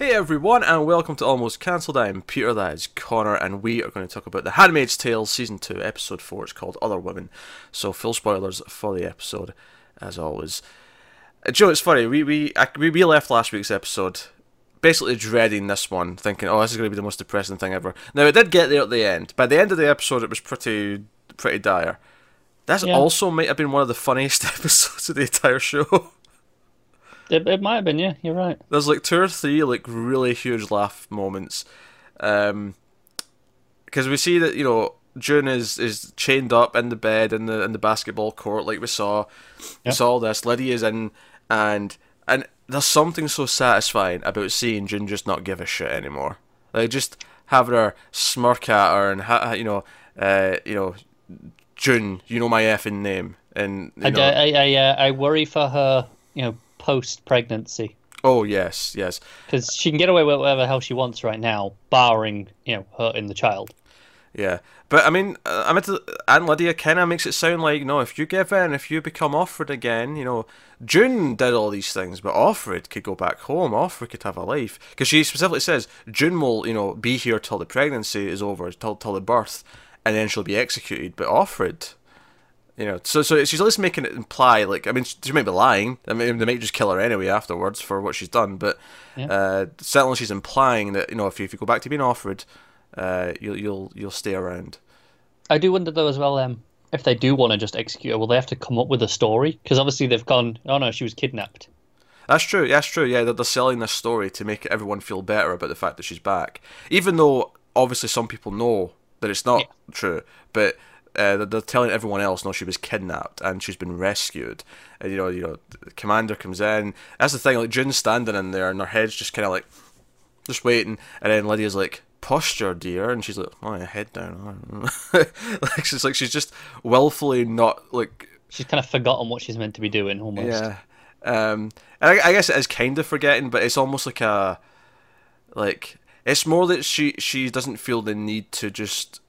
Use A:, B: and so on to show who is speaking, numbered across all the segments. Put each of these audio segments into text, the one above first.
A: Hey everyone, and welcome to Almost Cancelled. I'm Peter, that is Connor, and we are going to talk about The Handmaid's Tale Season 2, Episode 4. It's called Other Women. So, full spoilers for the episode, as always. Uh, Joe, it's funny, we, we, I, we, left last week's episode basically dreading this one, thinking, oh, this is going to be the most depressing thing ever. Now, it did get there at the end. By the end of the episode, it was pretty pretty dire. This
B: Yeah.
A: also might have been one of the funniest episodes of the entire show.
B: It, it might have been, yeah, you're right.
A: There's like two or three like really huge laugh moments, um, because we see that you know June is is chained up in the bed in the in the basketball court like we saw. We saw this. Lydia's in, and and there's something so satisfying about seeing June just not give a shit anymore. Like just having her smirk at her and ha- you know, uh, you know, June, you know my effing name, and you
B: I,
A: know,
B: I, I, uh, I worry for her, you know, post pregnancy.
A: oh yes, yes.
B: Because she can get away with whatever the hell she wants right now, barring, you know, hurting the child.
A: Yeah, but I mean, I mean, Aunt Lydia kind of makes it sound like, you know, if you give in, if you become Offred again, you know, June did all these things, but Offred could go back home. Offred could have a life because she specifically says June will, you know, be here till the pregnancy is over, till till the birth, and then she'll be executed. But Offred, you know, so so she's at least making it imply, like, I mean, she might be lying. I mean, they might just kill her anyway afterwards for what she's done, but
B: Yeah.
A: uh, certainly she's implying that you know, if you, if you go back to being Offred, uh, you'll you'll you'll stay around.
B: I do wonder, though, as well, um, if they do want to just execute her, will they have to come up with a story? Because obviously they've gone, oh no, she was kidnapped.
A: That's true. That's true. Yeah, they're, they're selling this story to make everyone feel better about the fact that she's back, even though obviously some people know that it's not
B: Yeah.
A: true. But uh, they're, telling everyone else, no, she was kidnapped and she's been rescued. And you know, you know, the commander comes in. That's the thing. Like June's standing in there, and her head's just kind of like just waiting, and then Lydia's like. Posture, dear, and she's like, "Oh, yeah, head down." like she's like she's just willfully not like
B: She's kind of forgotten what she's meant to be doing, almost.
A: yeah. Um, and I, I guess it is kind of forgetting, but it's almost like a, like it's more that she she doesn't feel the need to just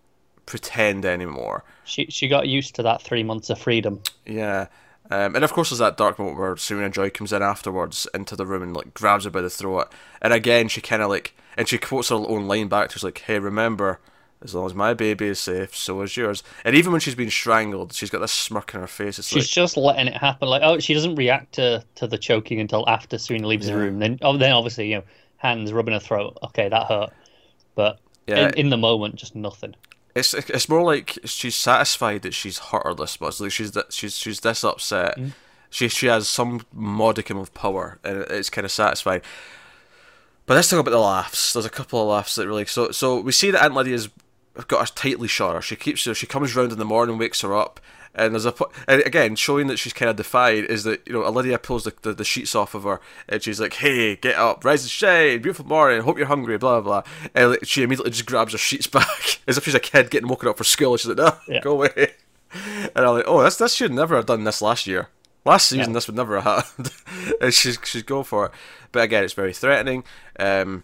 A: pretend anymore.
B: She, she got used to that three months of freedom.
A: Yeah. Um, and of course, there's that dark moment where Serena Joy comes in afterwards into the room and like grabs her by the throat. And again, she kind of like, and she quotes her own line back to her, she's like, "Hey, remember, as long as my baby is safe, so is yours." And even when she's being strangled, she's got this smirk on her face. It's
B: She's
A: like,
B: just letting it happen. Like, oh, she doesn't react to, to the choking until after Serena leaves the room. Then, oh, then obviously, you know, hands rubbing her throat. Okay, that hurt. But
A: yeah,
B: in, in the moment, just nothing.
A: It's it's more like she's satisfied that she's hurt her this much. Like she's that she's she's this upset. Mm. She she has some modicum of power, and it's kind of satisfying. But let's talk about the laughs. There's a couple of laughs that really so so we see that Aunt Lydia's got her tightly shut her. She keeps her. She comes round in the morning, wakes her up, and there's a and again showing that she's kind of defied is that you know Lydia pulls the, the, the sheets off of her and she's like, "Hey, get up, rise and shine, beautiful morning. Hope you're hungry." Blah blah. blah. And she immediately just grabs her sheets back as if she's a kid getting woken up for school. She's like, "No,
B: Yeah.
A: go away." And I'm like, "Oh, this this should never have done this last year." Last season,
B: Yeah.
A: this would never have happened. and she's she's go for it, but again, it's very threatening. Um,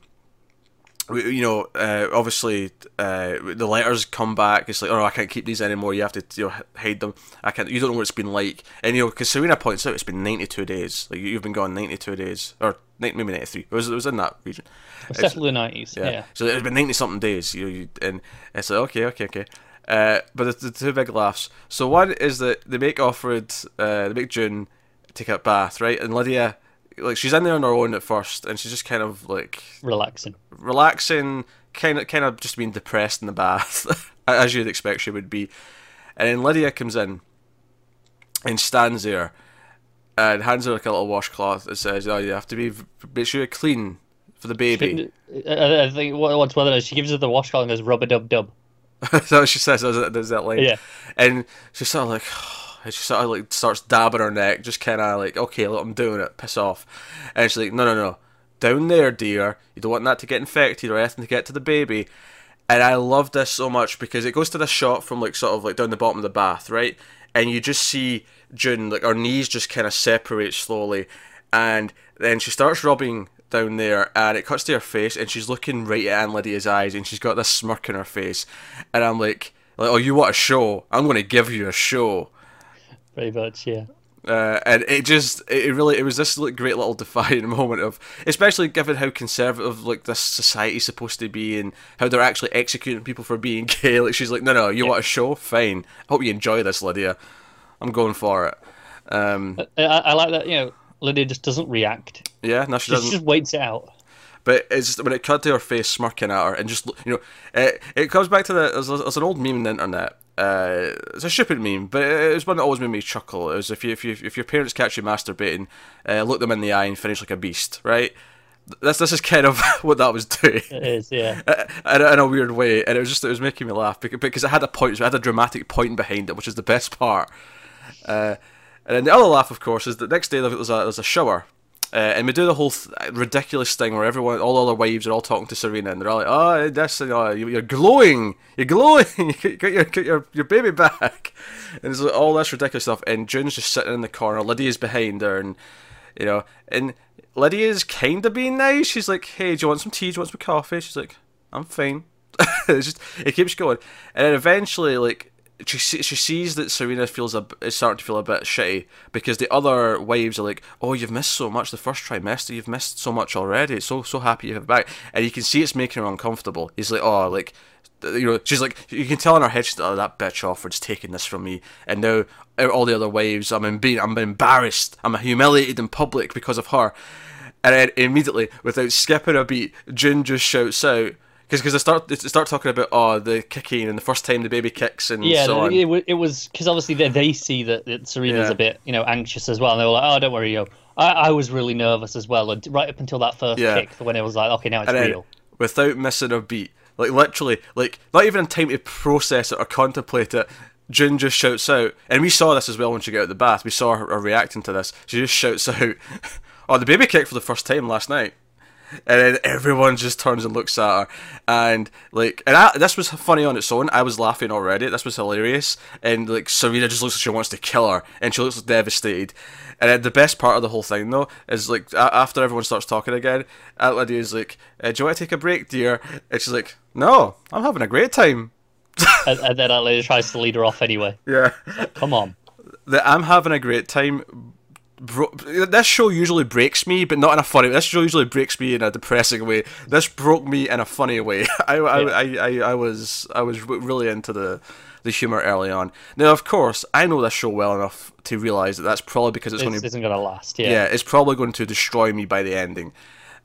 A: you know, uh, obviously, uh, the letters come back. It's like, oh, I can't keep these anymore. You have to, you know, hide them. I can't. You don't know what it's been like. And you know, because Serena points out, it's been ninety-two days. Like you've been gone ninety-two days, or maybe ninety-three. It was it was in that region.
B: It's
A: It's-
B: definitely the nineties.
A: yeah.
B: Yeah.
A: So it's been ninety something days. You, you and it's like okay, okay, okay. Uh, but the, the two big laughs. So one is that they make Offred, uh, they make June take a bath, right? And Lydia, like she's in there on her own at first, and she's just kind of like
B: relaxing.
A: relaxing, kind of kind of just being depressed in the bath, as you'd expect she would be. And then Lydia comes in and stands there and hands her like a little washcloth that says, "Oh, you have to be make sure you're clean for the baby."
B: I, think what, what's of? She gives her the washcloth and goes rub a dub dub.
A: so she says. There's that, there's that line.
B: Yeah.
A: And she's sort of like, oh, and she sort of like starts dabbing her neck, just kind of like, okay, look, I'm doing it. Piss off. And she's like, no, no, no, down there, dear. You don't want that to get infected or anything to get to the baby. And I love this so much because it goes to this shot from like sort of like down the bottom of the bath, right? And you just see June, like her knees just kind of separate slowly, and then she starts rubbing down there, and it cuts to her face, and she's looking right at Aunt Lydia's eyes, and she's got this smirk in her face, and I'm like, like, oh, you want a show? I'm going to give you a show.
B: Pretty much, yeah.
A: Uh, and it just it really it was this like, great little defiant moment of especially given how conservative like this society's supposed to be and how they're actually executing people for being gay like she's like no no you yeah. want a show? Fine. I hope you enjoy this Lydia. I'm going for it. Um,
B: I, I, like that you know Lydia just doesn't react.
A: Yeah no she,
B: she doesn't.
A: she
B: just waits it out.
A: But it's just, when it cut to her face smirking at her and just you know it, it comes back to the there's, there's an old meme on the internet uh, it's a stupid meme, but it was one that always made me chuckle. It was if you if you if your parents catch you masturbating, uh, look them in the eye and finish like a beast, right? This this is kind of what that was doing.
B: It is, yeah.
A: in, a, in a weird way, and it was just it was making me laugh because, because it had a point, it had a dramatic point behind it, which is the best part. Uh, and then the other laugh, of course, is the next day there's a there's a shower uh, and we do the whole th- ridiculous thing where everyone, all the other wives are all talking to Serena, and they're all like, "Oh, this, you know, you're glowing, you're glowing, you got your, get your your baby back," and there's all this ridiculous stuff. And June's just sitting in the corner, Lydia's behind her, and you know, and Lydia's kind of being nice. She's like, "Hey, do you want some tea? Do you want some coffee?" She's like, "I'm fine." it's just it keeps going, and then eventually, like she she sees that Serena feels a is starting to feel a bit shitty because the other wives are like, "Oh, you've missed so much the first trimester. You've missed so much already. so so happy you have back." And you can see it's making her uncomfortable. He's like, "Oh, like." You know, she's like, you can tell in her head, she's like, oh, that bitch Offred's taking this from me, and now all the other wives, I'm in being, I'm embarrassed, I'm humiliated in public because of her, and then immediately, without skipping a beat, June just shouts out, because because they start they start talking about oh the kicking and the first time the baby kicks and
B: yeah,
A: so
B: it, it, it was because obviously they, they see that, that Serena's yeah. a bit you know anxious as well, and they were like, oh don't worry, yo. I, I was really nervous as well, and right up until that first yeah. kick when it was like, okay, now it's real.
A: Without missing a beat, like literally, like not even in time to process it or contemplate it. June just shouts out, and we saw this as well when she got out of the bath. We saw her, her reacting to this. She just shouts out, "Oh, the baby kicked for the first time last night." And then everyone just turns and looks at her. And like and I, this was funny on its own. I was laughing already. This was hilarious. And like serena just looks like she wants to kill her. And she looks devastated. And then the best part of the whole thing though is like after everyone starts talking again aunt is like uh, do you want to take a break dear? And she's like no i'm having a great time.
B: And, and then aunt lydia tries to lead her off anyway.
A: Yeah.
B: Like, come on.
A: That i'm having a great time bro- this show usually breaks me, but not in a funny. Way. This show usually breaks me in a depressing way. This broke me in a funny way. I, I, I, I, I was I was really into the the humor early on. Now, of course, I know this show well enough to realize that that's probably because it's, going to
B: isn't going to last. Yeah,
A: yeah, it's probably going to destroy me by the ending.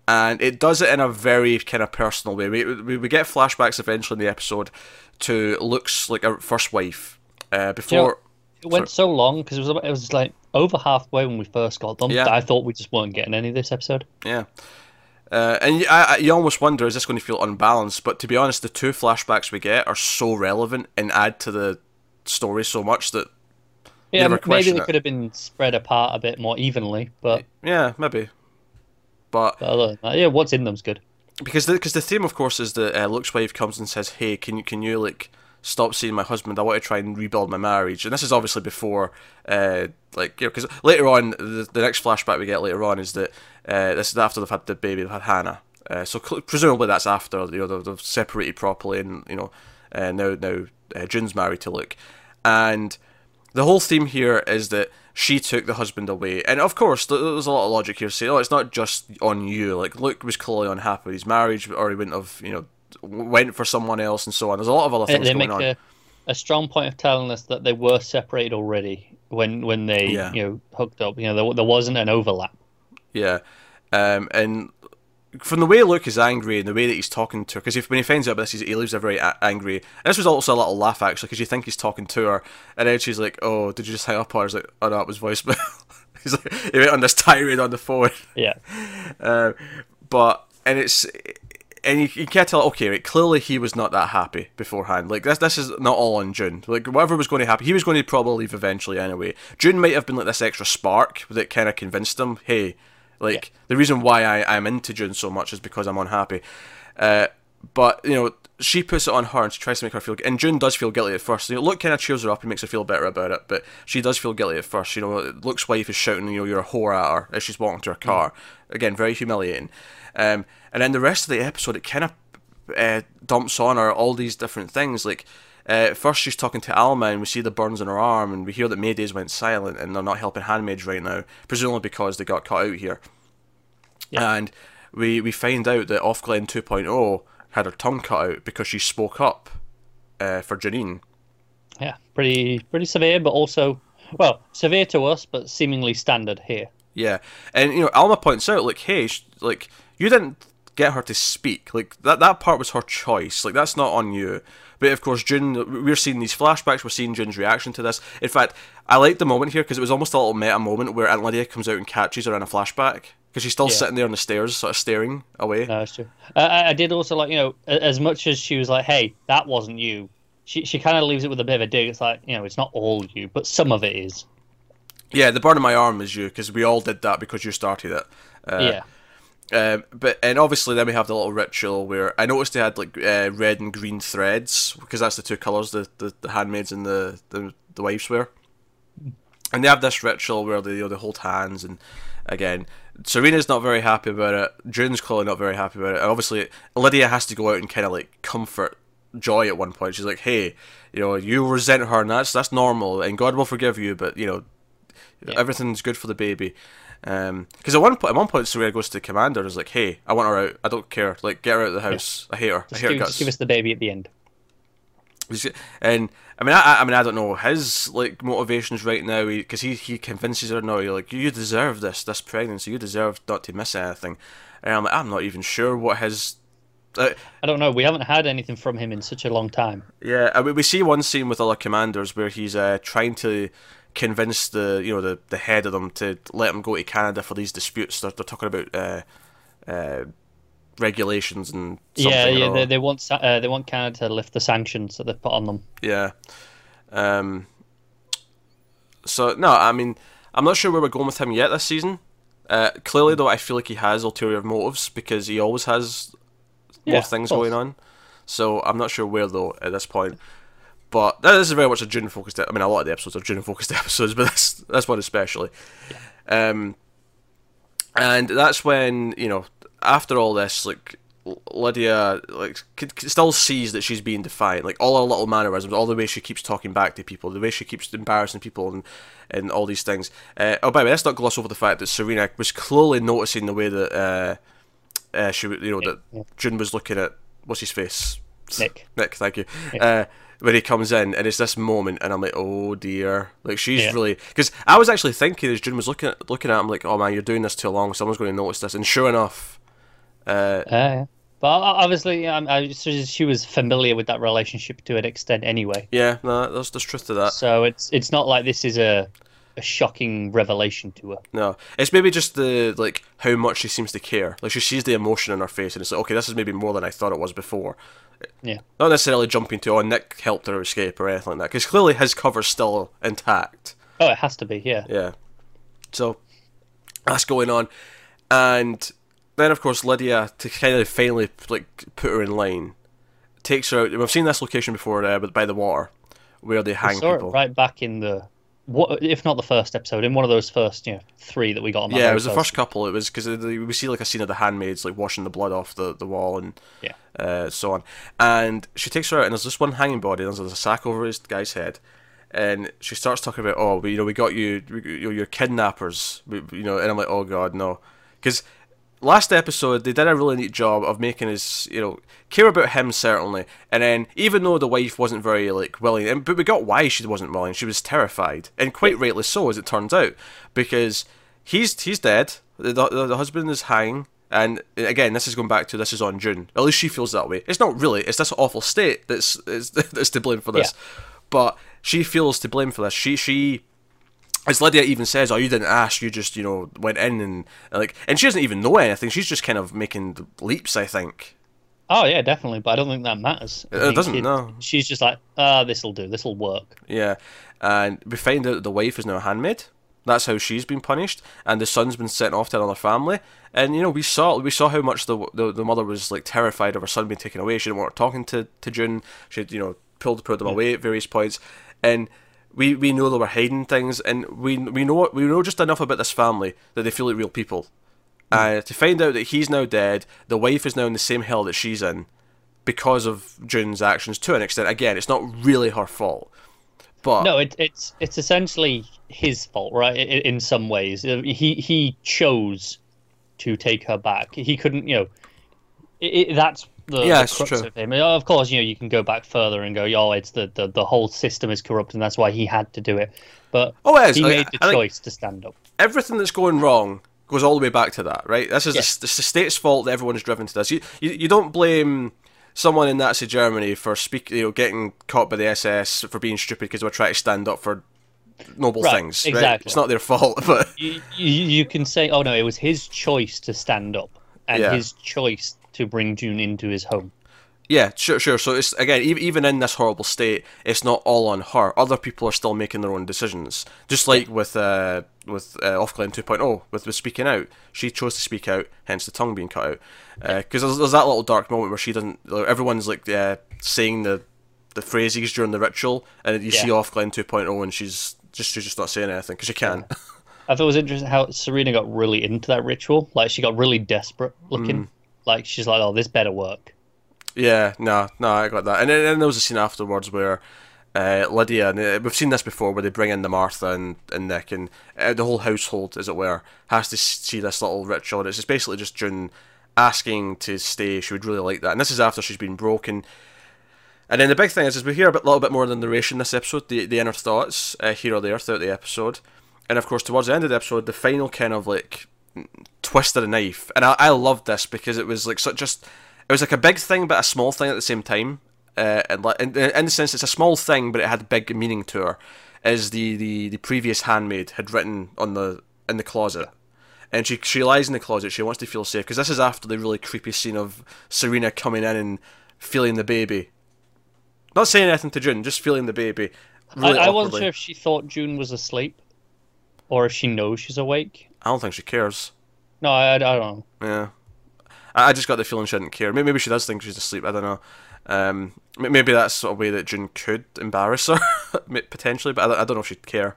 A: And it does it in a very kind of personal way. We, we, we get flashbacks eventually in the episode to Luke's like a first wife uh, before.
B: It went so long because it was it was like over halfway when we first got them. Yeah. I thought we just weren't getting any of this episode.
A: Yeah. Uh, and you, I, you almost wonder is this going to feel unbalanced? But to be honest, the two flashbacks we get are so relevant and add to the story so much that
B: yeah, maybe they it. could have been spread apart a bit more evenly. But
A: yeah, maybe. But,
B: but that, yeah, what's in them's good.
A: Because the because the theme, of course, is that uh, Luke's wife comes and says, "Hey, can you can you like stop seeing my husband. I want to try and rebuild my marriage. And this is obviously before, uh, like, you know, because later on, the, the next flashback we get later on is that uh, this is after they've had the baby, they've had Hannah. Uh, so cl- presumably that's after you know they've, they've separated properly, and you know uh, now now uh, June's married to Luke, and the whole theme here is that she took the husband away, and of course there's a lot of logic here. Say, oh, it's not just on you. Like Luke was clearly unhappy with his marriage, or he wouldn't have you know went for someone else and so on. There's a lot of other things
B: they
A: going
B: make on. A, a strong point of telling us that they were separated already when when they yeah. you know hooked up. You know there, there wasn't an overlap.
A: Yeah, um, and from the way Luke is angry and the way that he's talking to her, because when he finds out about this, he leaves her very a- angry. And this was also a little laugh actually, because you think he's talking to her, and then she's like, "Oh, did you just hang up?" Or was like, "Oh no, it was voicemail." he's like, he went on this tirade on the phone.
B: Yeah.
A: Uh, but and it's and you, you can't tell. Okay, right, clearly he was not that happy beforehand. Like this, this is not all on June. Like whatever was going to happen, he was going to probably leave eventually anyway. June might have been like this extra spark that kind of convinced him. Hey, like yeah. the reason why I I'm into June so much is because I'm unhappy. Uh, but you know, she puts it on her and she tries to make her feel. And June does feel guilty at first. You know, Luke kind of cheers her up and makes her feel better about it. But she does feel guilty at first. You know, Luke's wife is shouting, "You know, you're a whore" at her as she's walking to her car. Mm. Again, very humiliating. Um, and then the rest of the episode, it kind of uh, dumps on her all these different things. Like uh, first she's talking to Alma, and we see the burns on her arm, and we hear that Maydays went silent, and they're not helping handmaids right now, presumably because they got cut out here. Yeah. And we we find out that Offglen 2.0 had her tongue cut out because she spoke up uh, for Janine.
B: Yeah, pretty pretty severe, but also well severe to us, but seemingly standard here.
A: Yeah, and you know Alma points out like, hey, sh- like you didn't get her to speak. Like that that part was her choice. Like that's not on you. But of course, June, we're seeing these flashbacks. We're seeing June's reaction to this. In fact, I like the moment here because it was almost a little meta moment where Aunt Lydia comes out and catches her in a flashback because she's still yeah. sitting there on the stairs, sort of staring away.
B: No, that's true. Uh, I did also like, you know, as much as she was like, "Hey, that wasn't you," she she kind of leaves it with a bit of a dig. It's like, you know, it's not all you, but some of it is.
A: Yeah, the burn of my arm is you because we all did that because you started it.
B: Uh, yeah.
A: Um, but and obviously then we have the little ritual where I noticed they had like uh, red and green threads because that's the two colors the, the, the handmaids and the, the the wives wear. And they have this ritual where they you know they hold hands and again Serena's not very happy about it. June's clearly not very happy about it. And obviously Lydia has to go out and kind of like comfort Joy at one point. She's like, "Hey, you know, you resent her, and that's that's normal, and God will forgive you, but you know, yeah. everything's good for the baby." Because um, at one point, at one point, Serena goes to the commander and is like, "Hey, I want her out. I don't care. Like, get her out of the house. Yeah. I hate her.
B: Just
A: I hate
B: give,
A: her
B: Just give us the baby at the end."
A: And I mean, I, I mean, I don't know his like motivations right now because he, he convinces her no, you're like you deserve this this pregnancy, you deserve not to miss anything. And I'm like, I'm not even sure what his.
B: Uh, I don't know. We haven't had anything from him in such a long time.
A: Yeah, I mean, we see one scene with other commanders where he's uh, trying to convince the you know the, the head of them to let them go to Canada for these disputes. They're, they're talking about uh, uh, regulations and
B: yeah, yeah. They, they, want uh, they want Canada to lift the sanctions that they've put on them.
A: Yeah. Um. So no, I mean, I'm not sure where we're going with him yet this season. Uh, clearly, though, I feel like he has ulterior motives because he always has more yeah, things going on. So I'm not sure where though at this point. But this is very much a June focused. I mean, a lot of the episodes are June focused episodes, but this this one especially. Yeah. Um, and that's when you know after all this, like Lydia like still sees that she's being defiant. Like all her little mannerisms, all the way she keeps talking back to people, the way she keeps embarrassing people, and and all these things. Uh, oh, by the way, let's not gloss over the fact that Serena was clearly noticing the way that uh, uh, she, you know, that. June was looking at what's his face,
B: Nick.
A: Nick, thank you. Uh, when he comes in and it's this moment and I'm like, oh dear, like she's yeah. really because I was actually thinking as June was looking at looking at him like, oh man, you're doing this too long, someone's going to notice this, and sure enough, uh,
B: uh but obviously, um, I, she was familiar with that relationship to an extent anyway.
A: Yeah, no, there's there's truth to that.
B: So it's it's not like this is a a shocking revelation to her.
A: No, it's maybe just the like how much she seems to care. Like she sees the emotion in her face, and it's like, okay, this is maybe more than I thought it was before.
B: Yeah.
A: Not necessarily jumping to, oh, Nick helped her escape or anything like that, because clearly his cover's still intact.
B: Oh, it has to be, yeah.
A: Yeah. So, that's going on. And then, of course, Lydia, to kind of finally like put her in line, takes her out. We've seen this location before, uh, but by the water, where they hang people.
B: right back in the what if not the first episode in one of those first you know three that we got on
A: yeah it was the first couple. It was because we see like a scene of the handmaids like washing the blood off the, the wall and
B: yeah.
A: uh, so on. And she takes her out and there's this one hanging body and there's a sack over his guy's head. And she starts talking about oh we, you know we got you, you you're kidnappers. You know and i'm like oh god no. Because last episode they did a really neat job of making us you know care about him certainly and then even though the wife wasn't very like willing and but we got why she wasn't willing she was terrified and quite rightly so as it turns out because he's he's dead the, the, the husband is hanging and again, this is going back to this is on June. At least she feels that way. It's not really. It's this awful state that's that's to blame for this. Yeah. But she feels to blame for this. She she as Lydia even says, "Oh, you didn't ask. You just, you know, went in and like." And she doesn't even know anything. She's just kind of making leaps. I think.
B: Oh yeah, definitely. But I don't think that matters.
A: I it doesn't.
B: It,
A: no.
B: She's just like, "Ah, oh, this'll do. This'll work."
A: Yeah, and we find out that the wife is now a handmaid. That's how she's been punished, and the son's been sent off to another family. And you know, we saw we saw how much the the, the mother was like terrified of her son being taken away. She didn't want her talking to to June. She you know pulled pulled them away at various points, and we we know they were hiding things, and we we know we know just enough about this family that they feel like real people. Mm. Uh, to find out that he's now dead, the wife is now in the same hell that she's in. because of June's actions to an extent. Again, it's not really her fault. But
B: no, it, it's it's essentially his fault, right? In, in some ways, uh, he he chose to take her back. He couldn't, you know. It, it, that's the,
A: yeah,
B: the crux
A: true.
B: of him. Of course, you know you can go back further and go, "Oh, it's the, the, the whole system is corrupt, and that's why he had to do it." But
A: oh, is.
B: he oh,
A: I,
B: made the
A: I
B: choice to stand up.
A: Everything that's going wrong goes all the way back to that, right? This is
B: Yeah.
A: the, the state's fault that everyone's driven to this. You, you you don't blame someone in Nazi Germany for speak, you know, getting caught by the SS for being stupid because they were trying to stand up for noble
B: Right,
A: things. Right?
B: exactly.
A: It's not their fault, but
B: You, you you can say, "Oh no, it was his choice to stand up, and
A: Yeah.
B: his choice to bring June into his home."
A: Yeah, sure, sure. So it's again, even in this horrible state, it's not all on her. Other people are still making their own decisions. Just like with uh, with uh, Offglen 2.0, with with speaking out, she chose to speak out, hence the tongue being cut out. Because there's, there's that little dark moment where she doesn't. like, Everyone's like uh, saying the the phrases during the ritual, and you see
B: Yeah.
A: Offglen 2.0, and she's just she's just not saying anything because she can't.
B: I thought it was interesting how Serena got really into that ritual. Like she got really desperate looking. Like she's like, "Oh, this better work."
A: Yeah, no, no, I got that. And then, then there was a scene afterwards where uh, Lydia, and uh, we've seen this before, where they bring in the Martha and, and Nick, and uh, the whole household, as it were, has to see this little ritual. And it's just basically just June asking to stay. She would really like that. And this is after she's been broken. And then the big thing is, is we hear a bit, little bit more than narration this episode, the, the inner thoughts uh, here or there throughout the episode. And of course, towards the end of the episode, the final kind of like twist a knife. And I, I loved this because it was like such just it was like a big thing but a small thing at the same time. Uh, and in, in the sense, it's a small thing but it had big meaning to her. As the, the, the previous handmaid had written on the in the closet, and she she lies in the closet. She wants to feel safe because this is after the really creepy scene of Serena coming in and feeling the baby. Not saying anything to June, just feeling the baby. Really
B: I, I wasn't sure if she thought June was asleep, or if she knows she's awake.
A: I don't think she cares.
B: No, I, I don't know.
A: Yeah. I, I just got the feeling she didn't care. Maybe, maybe she does think she's asleep. I don't know. Um, maybe that's sort of way that June could embarrass her, potentially, but I, don't- I don't know if she'd care.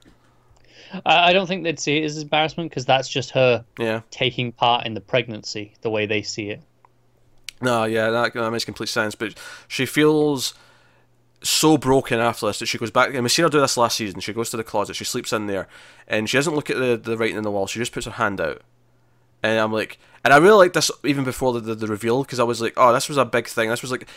B: I, I don't think they'd see it as embarrassment because that's just her
A: Yeah.
B: taking part in the pregnancy, the way they see it.
A: No, yeah, that, that makes complete sense. But she feels so broken after this that she goes back. And we seen her do this last season. She goes to the closet, she sleeps in there, and she doesn't look at the, the writing on the wall. She just puts her hand out. And I'm like, and I really liked this even before the, the, the reveal because I was like, oh, this was a big thing. This was like,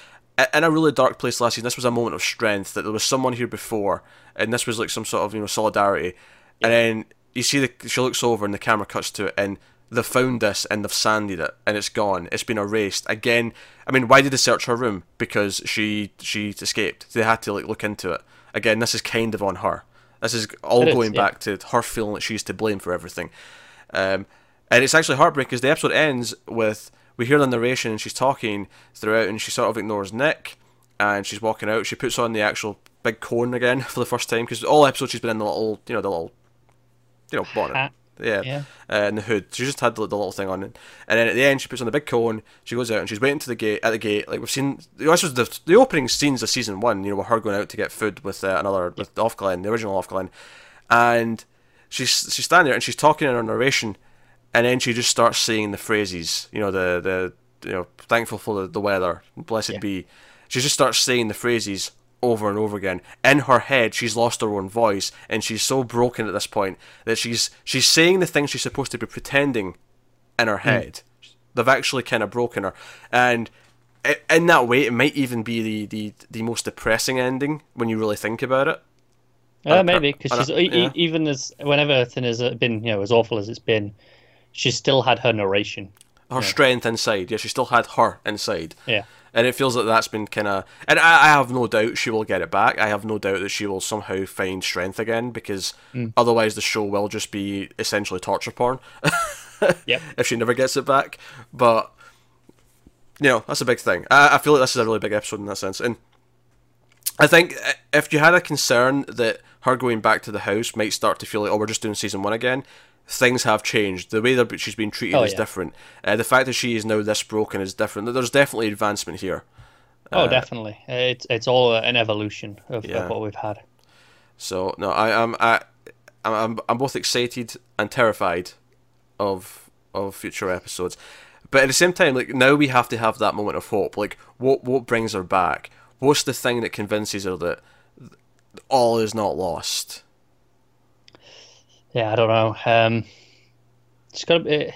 A: in a really dark place last season, this was a moment of strength that there was someone here before, and this was like some sort of you know solidarity. And then you see the she looks over and the camera cuts to it, and they've found this and they've sanded it and it's gone. It's been erased again. I mean, why did they search her room? Because she she escaped. They had to like look into it again. This is kind of on her. This is all
B: It is,
A: going
B: yeah.
A: back to her feeling that she's to blame for everything. Um, and it's actually heartbreaking because the episode ends with we hear the narration and she's talking throughout and she sort of ignores Nick and she's walking out. She puts on the actual big cone again for the first time because all episodes she's been in the little, you know, the little, you know, bonnet. Yeah,
B: Yeah.
A: Uh, and the hood. She just had the, the little thing on it, and then at the end she puts on the big cone. She goes out and she's waiting to the gate at the gate. Like we've seen, this was the the opening scenes of season one. You know, with her going out to get food with uh, another with Offglen, the original Offglen, and she's she's standing there and she's talking in her narration, and then she just starts saying the phrases. You know, the the you know, thankful for the, the weather, blessed
B: Yeah.
A: be. She just starts saying the phrases over and over again. In her head, she's lost her own voice, and she's so broken at this point that she's she's saying the things she's supposed to be pretending in her head. They've actually kind of broken her, and in that way, it might even be the, the, the most depressing ending when you really think about it.
B: Uh, maybe because
A: on a-
B: she's
A: yeah.
B: even as whenever everything has uh, been you know as awful as it's been, she's still had her narration.
A: Her strength inside, yeah, she still had her inside.
B: Yeah.
A: and it feels like that's been kind of and I, I have no doubt she will get it back. I have no doubt that she will somehow find strength again because otherwise the show will just be essentially torture porn
B: Yep.
A: if she never gets it back. But you know that's a big thing. I, I feel like this is a really big episode in that sense. And I think uh, if you had a concern that her going back to the house might start to feel like, oh, we're just doing season one again, things have changed. The way that she's been treated
B: Oh,
A: is
B: yeah.
A: different. Uh, the fact that she is now this broken is different. There's definitely advancement here.
B: Oh, definitely. It's it's all an evolution of,
A: Yeah.
B: of what we've had.
A: So no, I am I, I'm I'm both excited and terrified of of future episodes. but at the same time, like now we have to have that moment of hope. Like what what brings her back? What's the thing that convinces her that all is not lost?
B: Yeah, I don't know. Um, it's got to be.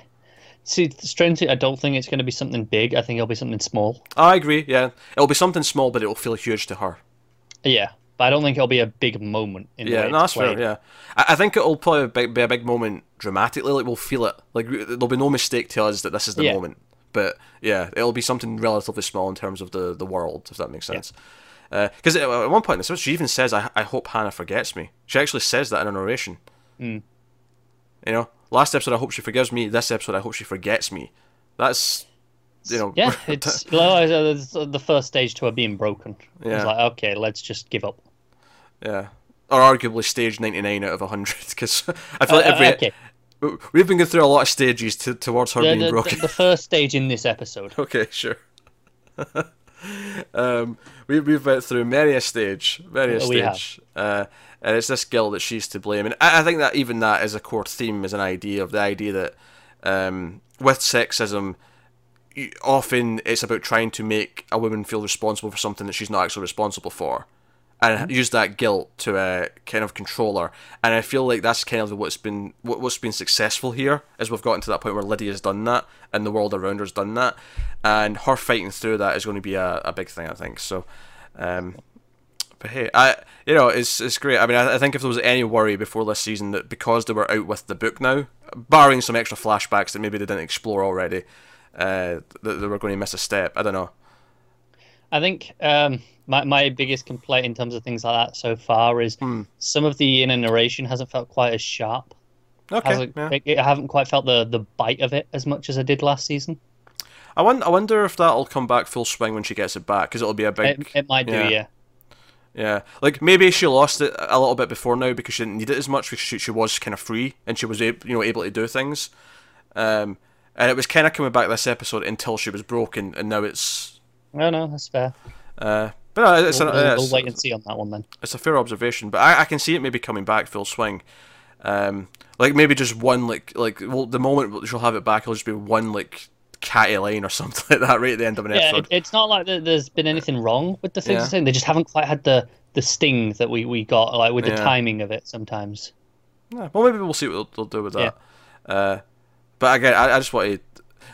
B: See, strangely, I don't think it's going to be something big. I think it'll be something small.
A: I agree. Yeah, it'll be something small, but it'll feel huge to her.
B: Yeah, but I don't think it'll be a big moment. In
A: yeah,
B: no,
A: that's
B: fair.
A: Yeah, I, I think it'll probably be a big moment dramatically. Like we'll feel it. Like there'll be no mistake to us that this is the yeah. moment. But yeah, it'll be something relatively small in terms of the the world, if that makes sense. Because yeah. uh, at one point, she even says, I, "I hope Hannah forgets me." She actually says that in a narration.
B: Mm.
A: You know, last episode I hope she forgives me. This episode I hope she forgets me. That's you know.
B: Yeah, it's the first stage to her being broken. Yeah. It's like okay, let's just give up.
A: Yeah, or arguably stage ninety nine out of hundred because I feel like uh, every. Uh, okay. We've been going through a lot of stages to, towards her
B: the,
A: being
B: the,
A: broken.
B: The, the first stage in this episode.
A: okay, sure. Um, we, we've went through many a stage, many a stage. Uh, and it's this girl that she's to blame. And I, I, think that even that is a core theme, is an idea of the idea that um, with sexism, often it's about trying to make a woman feel responsible for something that she's not actually responsible for, and use that guilt to uh, kind of control her. And I feel like that's kind of what's been what, what's been successful here, is we've gotten to that point where Lydia's done that, and the world around her's done that, and her fighting through that is going to be a, a big thing, I think. So. Um, but hey, I you know it's it's great. I mean, I, I, think if there was any worry before this season that because they were out with the book now, barring some extra flashbacks that maybe they didn't explore already, uh, that they were going to miss a step. I don't know.
B: I think um, my my biggest complaint in terms of things like that so far is
A: hmm.
B: some of the inner narration hasn't felt quite as sharp.
A: Okay, yeah.
B: it, it, I haven't quite felt the the bite of it as much as I did last season.
A: I wonder, I wonder if that'll come back full swing when she gets it back because it'll be a big.
B: It, it might do, yeah. yeah.
A: Yeah, like maybe she lost it a little bit before now because she didn't need it as much because she, she was kind of free and she was able, you know able to do things. Um, and it was kind of coming back this episode until she was broken, and now it's.
B: No, no, that's fair.
A: Uh, but no, it's
B: we'll,
A: an, uh,
B: we'll wait and see on that one then.
A: It's a fair observation, but I, I can see it maybe coming back full swing. Um, like maybe just one like like well the moment she'll have it back, it'll just be one like catty line or something like that right at the end of an
B: yeah,
A: episode.
B: It, it's not like there's been anything wrong with the things yeah. saying. They just haven't quite had the the sting that we, we got like with the yeah. timing of it sometimes.
A: Yeah, well, maybe we'll see what they'll, they'll do with that. Yeah. Uh, but again, I, I just wanted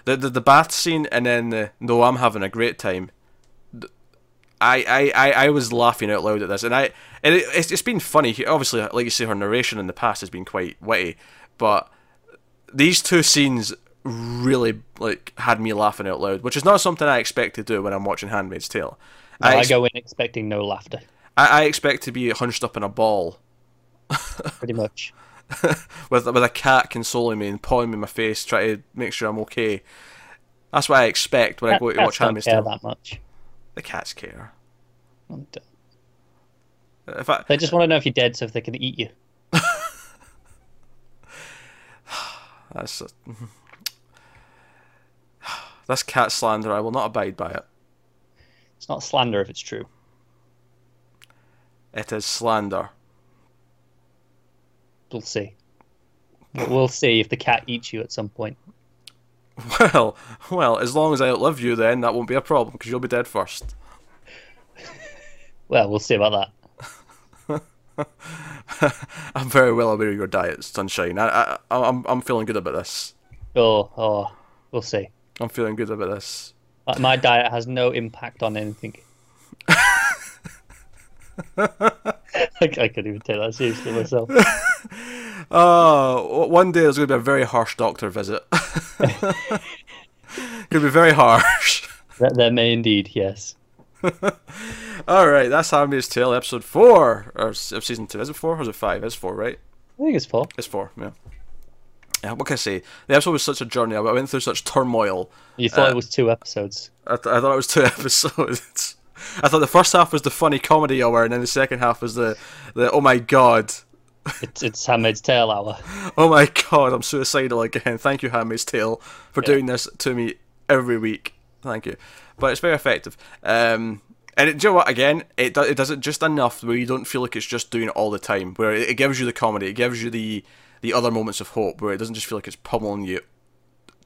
A: the, the the bath scene and then the no, I'm having a great time. I, I, I, I was laughing out loud at this, and I and it, it's, it's been funny. Obviously, like you say, her narration in the past has been quite witty, but these two scenes really like had me laughing out loud, which is not something I expect to do when I'm watching Handmaid's Tale.
B: No, I, ex- I, go in expecting no laughter.
A: I, I expect to be hunched up in a ball.
B: Pretty much.
A: with with a cat consoling me and pawing me in my face, trying to make sure I'm okay. That's what I expect when I go to watch Handmaid's
B: Tale. that much.
A: The cats care.
B: If I, they just want to know if you're dead, so if they can eat you.
A: That's. That's cat slander. I will not abide by it.
B: It's not slander if it's true.
A: It is slander.
B: We'll see. We'll see if the cat eats you at some point.
A: Well, well, as long as I outlive you, then that won't be a problem because you'll be dead first.
B: well, we'll see about
A: that. I'm very well aware of your diet, Sunshine. I, I, I'm, I'm feeling good about this.
B: Oh, oh, we'll see.
A: I'm feeling good about this.
B: My diet has no impact on anything. I couldn't even take that seriously myself.
A: Oh, one day there's going to be a very harsh doctor visit. Could be very harsh.
B: That, there may indeed, yes.
A: All right, that's Handmaid's Tale, episode four of season two. Is it four or is it five? It's four, right?
B: I think it's four.
A: It's four. Yeah. Yeah, what can I say? The episode was such a journey. I went through such turmoil.
B: You thought uh, it was two episodes.
A: I, th- I thought it was two episodes. I thought the first half was the funny comedy hour, and then the second half was the, the oh my god.
B: It's it's Handmaid's Tale hour.
A: oh my god, I'm suicidal again. Thank you, Handmaid's Tale, for yeah. doing this to me every week. Thank you. But it's very effective. Um, and it, do you know what? Again, it do, it does it just enough where you don't feel like it's just doing it all the time. Where it, it gives you the comedy, it gives you the the other moments of hope, where it doesn't just feel like it's pummeling you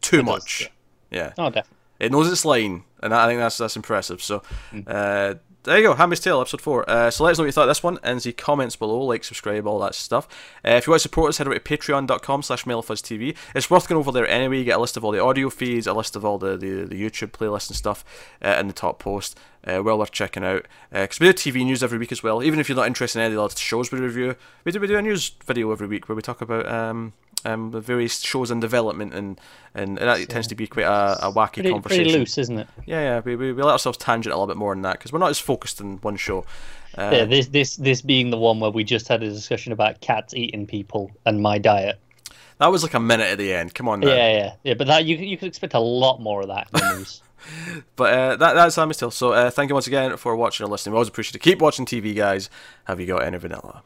A: too it much.
B: Does,
A: Yeah.
B: Oh, definitely.
A: It knows its line, and I think that's that's impressive. So, mm. uh, there you go, Handmaid's Tale, episode 4. Uh, so let us know what you thought of this one in the comments below, like, subscribe, all that stuff. Uh, if you want to support us, head over to patreon.com slash TV. It's worth going over there anyway, you get a list of all the audio feeds, a list of all the, the, the YouTube playlists and stuff uh, in the top post. Uh, well worth checking out. Because uh, we do TV news every week as well, even if you're not interested in any of the shows we review, we do, we do a news video every week where we talk about... Um, um, the various shows in development, and and, and that so, tends to be quite a, a wacky
B: pretty,
A: conversation.
B: Pretty loose, isn't it?
A: Yeah, yeah. We, we, we let ourselves tangent a little bit more than that because we're not as focused in one show.
B: Uh, yeah, this this this being the one where we just had a discussion about cats eating people and my diet.
A: That was like a minute at the end. Come on, now.
B: Yeah, yeah, yeah. But that you you could expect a lot more of that in the news.
A: but uh, that that's Sam Still. So uh, thank you once again for watching and listening. We always appreciate it. Keep watching TV, guys. Have you got any vanilla?